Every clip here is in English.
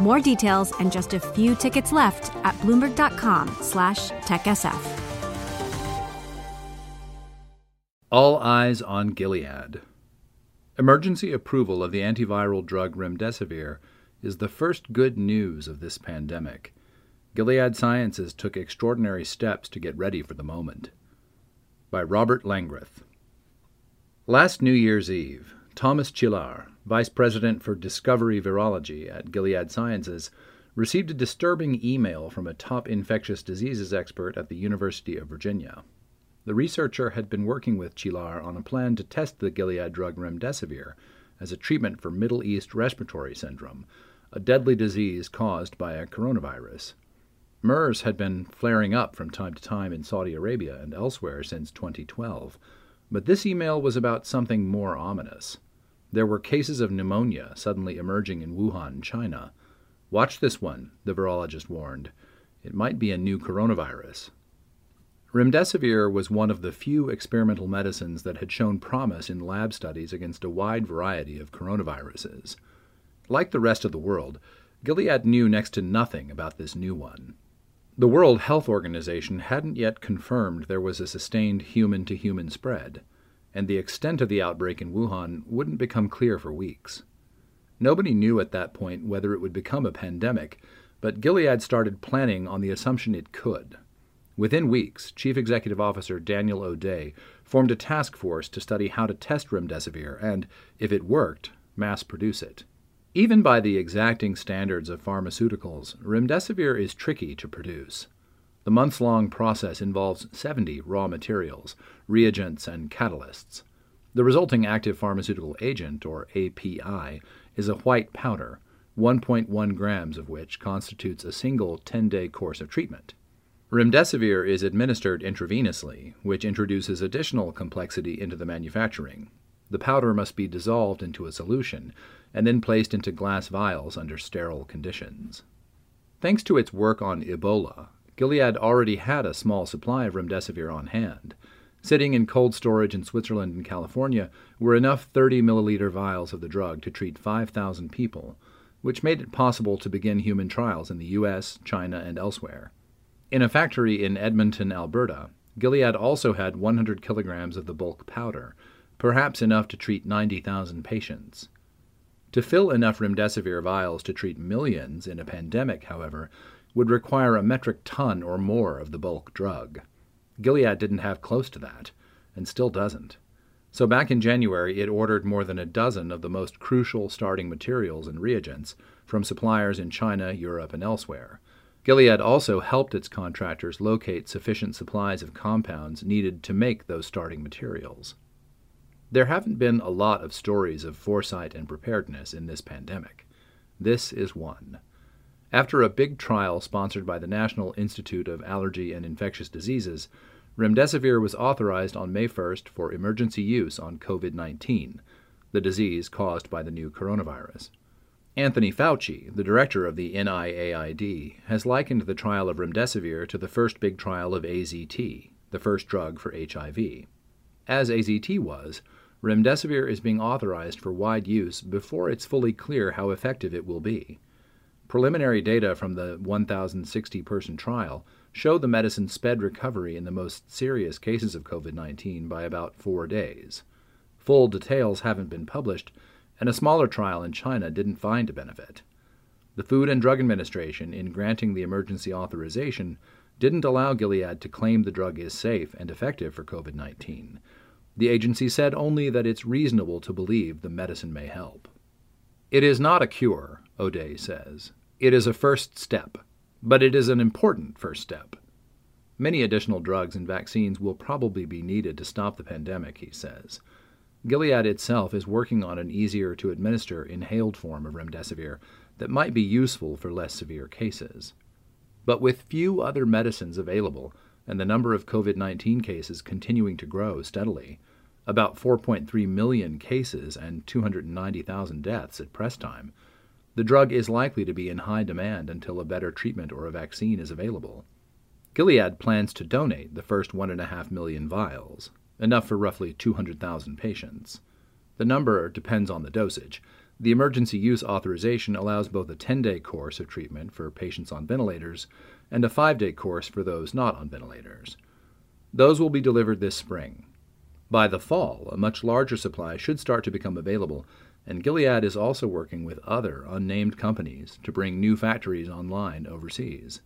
More details and just a few tickets left at bloomberg.com/techsf. All eyes on Gilead. Emergency approval of the antiviral drug remdesivir is the first good news of this pandemic. Gilead Sciences took extraordinary steps to get ready for the moment. By Robert Langreth. Last New Year's Eve, Thomas Cihlar, Vice President for Discovery Virology at Gilead Sciences, received a disturbing email from a top infectious diseases expert at the University of Virginia. The researcher had been working with Cihlar on a plan to test the Gilead drug remdesivir as a treatment for Middle East respiratory syndrome, a deadly disease caused by a coronavirus. MERS had been flaring up from time to time in Saudi Arabia and elsewhere since 2012, but this email was about something more ominous. There were cases of pneumonia suddenly emerging in Wuhan, China. Watch this one, the virologist warned. It might be a new coronavirus, Remdesivir was one of the few experimental medicines that had shown promise in lab studies against a wide variety of coronaviruses. Like the rest of the world, Gilead knew next to nothing about this new one. The World Health Organization hadn't yet confirmed there was a sustained human to human spread, and the extent of the outbreak in Wuhan wouldn't become clear for weeks. Nobody knew at that point whether it would become a pandemic, but Gilead started planning on the assumption it could. Within weeks, Chief Executive Officer Daniel O'Day formed a task force to study how to test remdesivir and, if it worked, mass produce it. Even by the exacting standards of pharmaceuticals, remdesivir is tricky to produce. The months long process involves 70 raw materials, reagents, and catalysts. The resulting active pharmaceutical agent, or API, is a white powder, 1.1 grams of which constitutes a single 10 day course of treatment. Remdesivir is administered intravenously, which introduces additional complexity into the manufacturing. The powder must be dissolved into a solution and then placed into glass vials under sterile conditions. Thanks to its work on Ebola, Gilead already had a small supply of remdesivir on hand. Sitting in cold storage in Switzerland and California were enough 30 milliliter vials of the drug to treat 5,000 people, which made it possible to begin human trials in the US, China, and elsewhere. In a factory in Edmonton, Alberta, Gilead also had 100 kilograms of the bulk powder, perhaps enough to treat 90,000 patients. To fill enough remdesivir vials to treat millions in a pandemic, however, would require a metric ton or more of the bulk drug. Gilead didn't have close to that, and still doesn't. So back in January, it ordered more than a dozen of the most crucial starting materials and reagents from suppliers in China, Europe, and elsewhere. Gilead also helped its contractors locate sufficient supplies of compounds needed to make those starting materials. There haven't been a lot of stories of foresight and preparedness in this pandemic. This is one. After a big trial sponsored by the National Institute of Allergy and Infectious Diseases, remdesivir was authorized on May 1st for emergency use on COVID 19, the disease caused by the new coronavirus. Anthony Fauci, the director of the NIAID, has likened the trial of remdesivir to the first big trial of AZT, the first drug for HIV. As AZT was, remdesivir is being authorized for wide use before it's fully clear how effective it will be. Preliminary data from the 1,060 person trial show the medicine sped recovery in the most serious cases of COVID 19 by about four days. Full details haven't been published, and a smaller trial in China didn't find a benefit. The Food and Drug Administration, in granting the emergency authorization, didn't allow Gilead to claim the drug is safe and effective for COVID 19. The agency said only that it's reasonable to believe the medicine may help. It is not a cure, O'Day says. It is a first step, but it is an important first step. Many additional drugs and vaccines will probably be needed to stop the pandemic, he says. Gilead itself is working on an easier to administer inhaled form of remdesivir that might be useful for less severe cases. But with few other medicines available and the number of COVID 19 cases continuing to grow steadily, about 4.3 million cases and 290,000 deaths at press time, the drug is likely to be in high demand until a better treatment or a vaccine is available. Gilead plans to donate the first 1.5 million vials, enough for roughly 200,000 patients. The number depends on the dosage. The emergency use authorization allows both a 10 day course of treatment for patients on ventilators and a 5 day course for those not on ventilators. Those will be delivered this spring. By the fall, a much larger supply should start to become available, and Gilead is also working with other unnamed companies to bring new factories online overseas.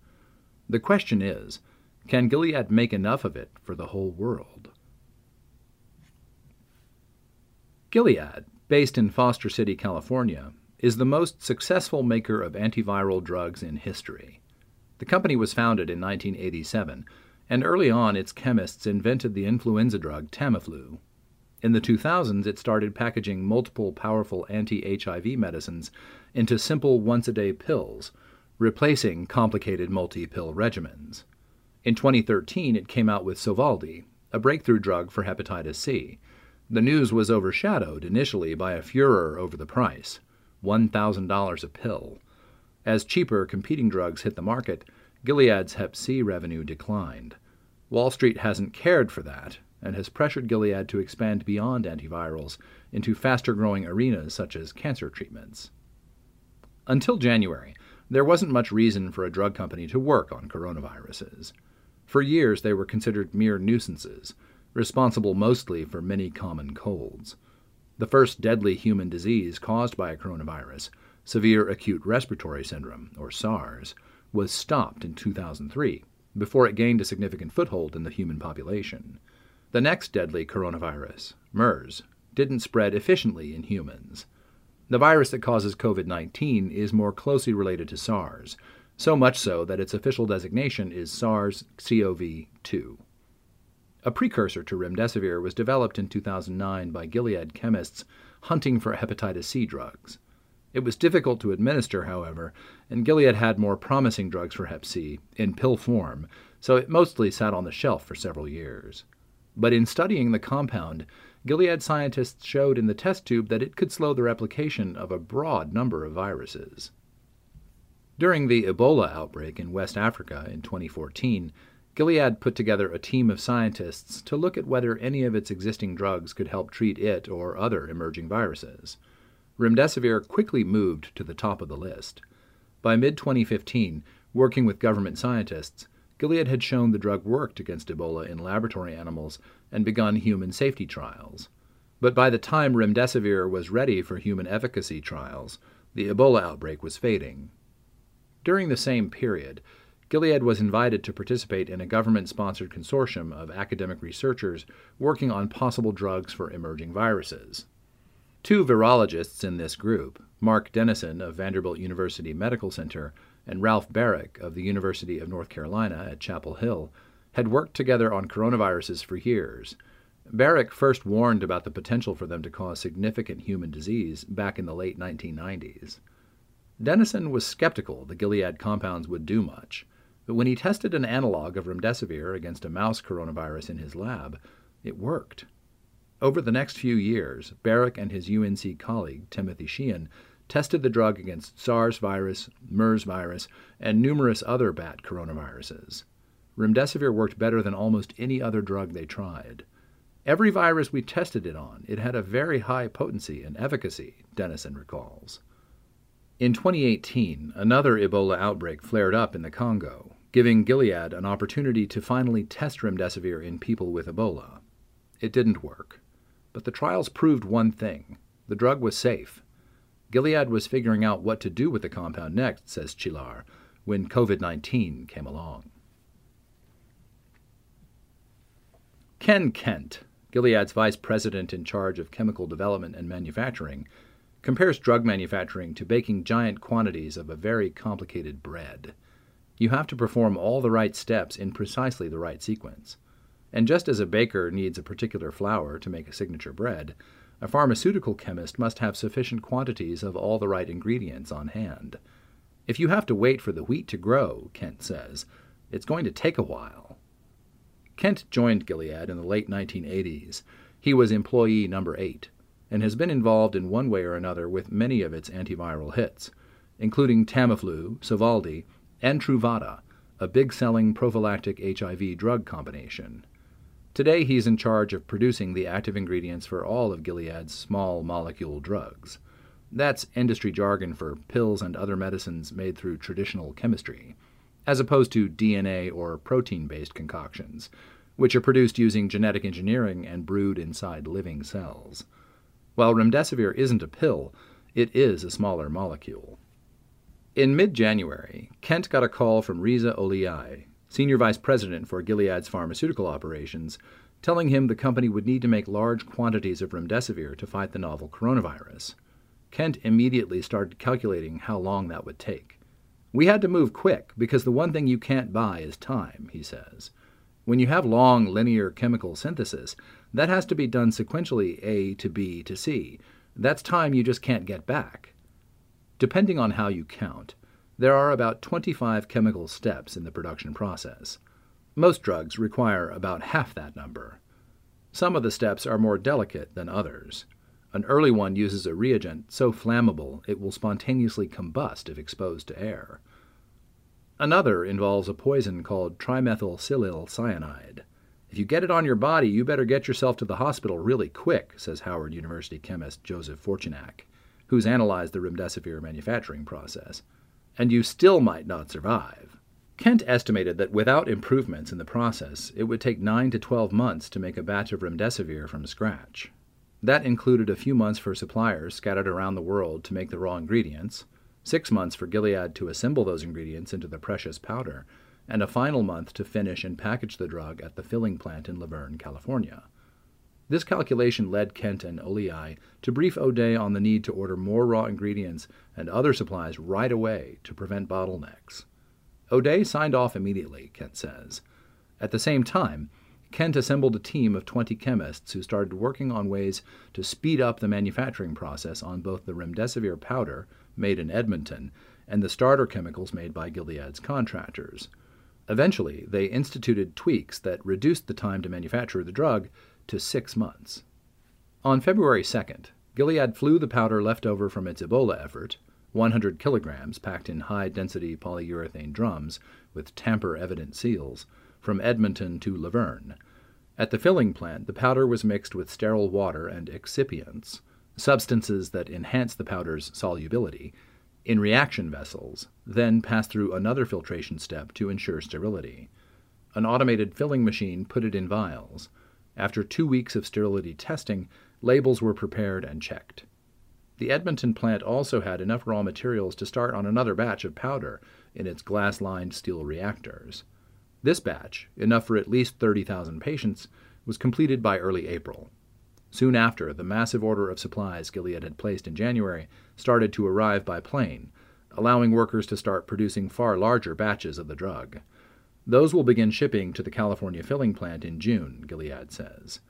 The question is can Gilead make enough of it for the whole world? Gilead, based in Foster City, California, is the most successful maker of antiviral drugs in history. The company was founded in 1987, and early on its chemists invented the influenza drug Tamiflu. In the 2000s, it started packaging multiple powerful anti HIV medicines into simple once a day pills replacing complicated multi pill regimens. In 2013, it came out with Sovaldi, a breakthrough drug for hepatitis C. The news was overshadowed initially by a furor over the price $1,000 a pill. As cheaper competing drugs hit the market, Gilead's Hep C revenue declined. Wall Street hasn't cared for that and has pressured Gilead to expand beyond antivirals into faster growing arenas such as cancer treatments. Until January, there wasn't much reason for a drug company to work on coronaviruses. For years, they were considered mere nuisances, responsible mostly for many common colds. The first deadly human disease caused by a coronavirus, severe acute respiratory syndrome, or SARS, was stopped in 2003 before it gained a significant foothold in the human population. The next deadly coronavirus, MERS, didn't spread efficiently in humans. The virus that causes COVID 19 is more closely related to SARS, so much so that its official designation is SARS CoV 2. A precursor to remdesivir was developed in 2009 by Gilead chemists hunting for hepatitis C drugs. It was difficult to administer, however, and Gilead had more promising drugs for hep C, in pill form, so it mostly sat on the shelf for several years. But in studying the compound, Gilead scientists showed in the test tube that it could slow the replication of a broad number of viruses. During the Ebola outbreak in West Africa in 2014, Gilead put together a team of scientists to look at whether any of its existing drugs could help treat it or other emerging viruses. Remdesivir quickly moved to the top of the list. By mid 2015, working with government scientists, Gilead had shown the drug worked against Ebola in laboratory animals and begun human safety trials. But by the time remdesivir was ready for human efficacy trials, the Ebola outbreak was fading. During the same period, Gilead was invited to participate in a government sponsored consortium of academic researchers working on possible drugs for emerging viruses. Two virologists in this group, Mark Denison of Vanderbilt University Medical Center and Ralph Baric of the University of North Carolina at Chapel Hill, had worked together on coronaviruses for years. Baric first warned about the potential for them to cause significant human disease back in the late 1990s. Denison was skeptical the Gilead compounds would do much, but when he tested an analog of remdesivir against a mouse coronavirus in his lab, it worked. Over the next few years, Baric and his UNC colleague, Timothy Sheahan, tested the drug against SARS virus, MERS virus, and numerous other bat coronaviruses. Remdesivir worked better than almost any other drug they tried. Every virus we tested it on, it had a very high potency and efficacy, Denison recalls. In 2018, another Ebola outbreak flared up in the Congo, giving Gilead an opportunity to finally test remdesivir in people with Ebola. It didn't work. But the trials proved one thing the drug was safe Gilead was figuring out what to do with the compound next, says Cihlar, when COVID 19 came along. Ken Kent, Gilead's vice president in charge of chemical development and manufacturing, compares drug manufacturing to baking giant quantities of a very complicated bread. You have to perform all the right steps in precisely the right sequence. And just as a baker needs a particular flour to make a signature bread, a pharmaceutical chemist must have sufficient quantities of all the right ingredients on hand. If you have to wait for the wheat to grow, Kent says, it's going to take a while. Kent joined Gilead in the late 1980s. He was employee number eight and has been involved in one way or another with many of its antiviral hits, including Tamiflu, Sovaldi, and Truvada, a big selling prophylactic HIV drug combination. Today, he's in charge of producing the active ingredients for all of Gilead's small molecule drugs. That's industry jargon for pills and other medicines made through traditional chemistry as opposed to DNA or protein based concoctions, which are produced using genetic engineering and brewed inside living cells. While remdesivir isn't a pill, it is a smaller molecule. In mid January, Kent got a call from Reza Oliyai, senior vice president for Gilead's pharmaceutical operations, telling him the company would need to make large quantities of remdesivir to fight the novel coronavirus. Kent immediately started calculating how long that would take. We had to move quick because the one thing you can't buy is time, he says. When you have long linear chemical synthesis, that has to be done sequentially A to B to C. That's time you just can't get back. Depending on how you count, there are about 25 chemical steps in the production process. Most drugs require about half that number. Some of the steps are more delicate than others. An early one uses a reagent so flammable it will spontaneously combust if exposed to air. Another involves a poison called trimethylsilyl cyanide. If you get it on your body, you better get yourself to the hospital really quick, says Howard University chemist Joseph Fortunak, who's analyzed the remdesivir manufacturing process. And you still might not survive. Kent estimated that without improvements in the process, it would take 9 to 12 months to make a batch of remdesivir from scratch. That included a few months for suppliers scattered around the world to make the raw ingredients, six months for Gilead to assemble those ingredients into the precious powder, and a final month to finish and package the drug at the filling plant in La Verne, California. This calculation led Kent and Oliyai to brief O'Day on the need to order more raw ingredients and other supplies right away to prevent bottlenecks. O'Day signed off immediately, Kent says. At the same time, Kent assembled a team of 20 chemists who started working on ways to speed up the manufacturing process on both the remdesivir powder, made in Edmonton, and the starter chemicals made by Gilead's contractors. Eventually, they instituted tweaks that reduced the time to manufacture the drug to six months. On February 2nd, Gilead flew the powder left over from its Ebola effort, 100 kilograms packed in high density polyurethane drums with tamper evident seals, from Edmonton to La Verne. At the filling plant, the powder was mixed with sterile water and excipients, substances that enhance the powder's solubility, in reaction vessels, then passed through another filtration step to ensure sterility. An automated filling machine put it in vials. After two weeks of sterility testing, labels were prepared and checked. The Edmonton plant also had enough raw materials to start on another batch of powder in its glass lined steel reactors. This batch, enough for at least 30,000 patients, was completed by early April. Soon after, the massive order of supplies Gilead had placed in January started to arrive by plane, allowing workers to start producing far larger batches of the drug. Those will begin shipping to the California filling plant in June, Gilead says.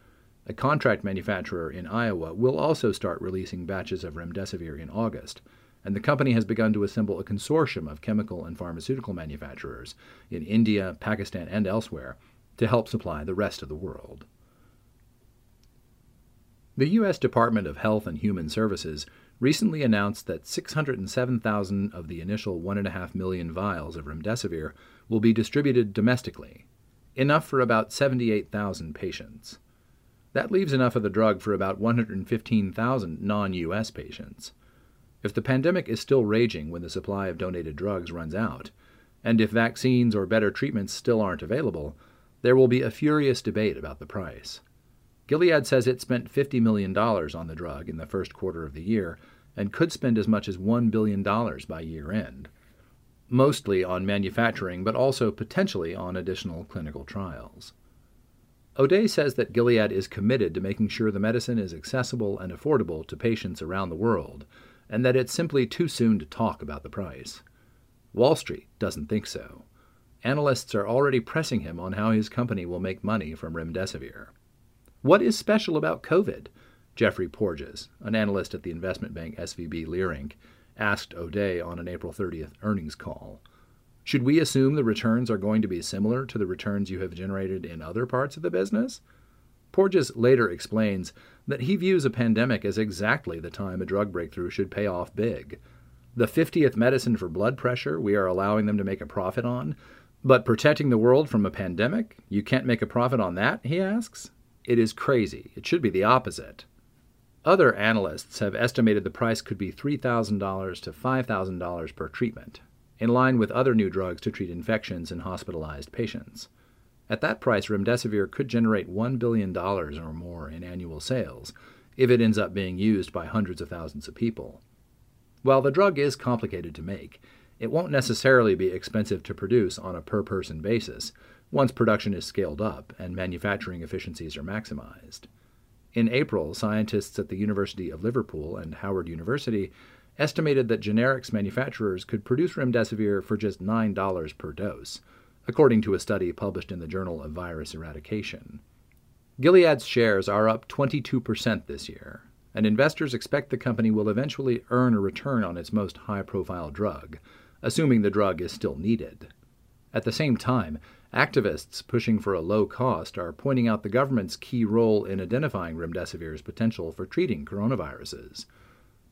A contract manufacturer in Iowa will also start releasing batches of remdesivir in August, and the company has begun to assemble a consortium of chemical and pharmaceutical manufacturers in India, Pakistan, and elsewhere to help supply the rest of the world. The U.S. Department of Health and Human Services recently announced that 607,000 of the initial 1.5 million vials of remdesivir will be distributed domestically, enough for about 78,000 patients. That leaves enough of the drug for about 115,000 non U.S. patients. If the pandemic is still raging when the supply of donated drugs runs out, and if vaccines or better treatments still aren't available, there will be a furious debate about the price. Gilead says it spent $50 million on the drug in the first quarter of the year and could spend as much as $1 billion by year end, mostly on manufacturing, but also potentially on additional clinical trials. O'Day says that Gilead is committed to making sure the medicine is accessible and affordable to patients around the world, and that it's simply too soon to talk about the price. Wall Street doesn't think so. Analysts are already pressing him on how his company will make money from remdesivir. What is special about COVID? Jeffrey Porges, an analyst at the investment bank SVB Leerink, asked O'Day on an April 30th earnings call. Should we assume the returns are going to be similar to the returns you have generated in other parts of the business? Porges later explains that he views a pandemic as exactly the time a drug breakthrough should pay off big. The 50th medicine for blood pressure we are allowing them to make a profit on, but protecting the world from a pandemic, you can't make a profit on that, he asks? It is crazy. It should be the opposite. Other analysts have estimated the price could be $3,000 to $5,000 per treatment, in line with other new drugs to treat infections in hospitalized patients. At that price, remdesivir could generate $1 billion or more in annual sales if it ends up being used by hundreds of thousands of people. While the drug is complicated to make, it won't necessarily be expensive to produce on a per person basis once production is scaled up and manufacturing efficiencies are maximized. In April, scientists at the University of Liverpool and Howard University estimated that generics manufacturers could produce remdesivir for just $9 per dose, according to a study published in the Journal of Virus Eradication. Gilead's shares are up 22% this year, and investors expect the company will eventually earn a return on its most high profile drug, assuming the drug is still needed. At the same time, activists pushing for a low cost are pointing out the government's key role in identifying remdesivir's potential for treating coronaviruses.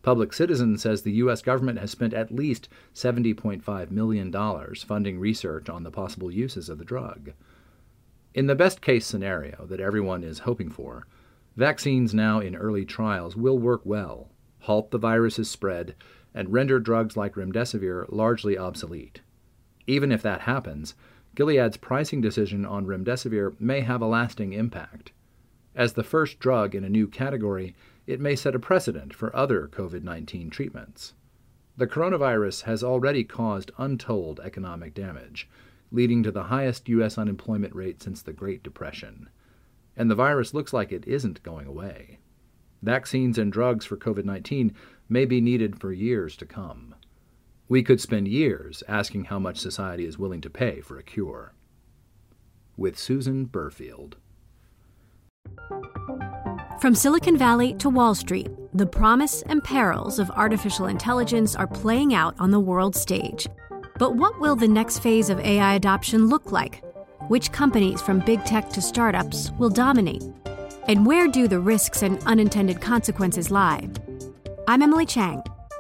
Public Citizen says the U.S. government has spent at least $70.5 million funding research on the possible uses of the drug. In the best case scenario that everyone is hoping for, vaccines now in early trials will work well, halt the virus's spread, and render drugs like remdesivir largely obsolete. Even if that happens, Gilead's pricing decision on remdesivir may have a lasting impact. As the first drug in a new category, it may set a precedent for other COVID 19 treatments. The coronavirus has already caused untold economic damage, leading to the highest U.S. unemployment rate since the Great Depression. And the virus looks like it isn't going away. Vaccines and drugs for COVID 19 may be needed for years to come. We could spend years asking how much society is willing to pay for a cure. With Susan Berfield. From Silicon Valley to Wall Street, the promise and perils of artificial intelligence are playing out on the world stage. But what will the next phase of AI adoption look like? Which companies, from big tech to startups, will dominate? And where do the risks and unintended consequences lie? I'm Emily Chang.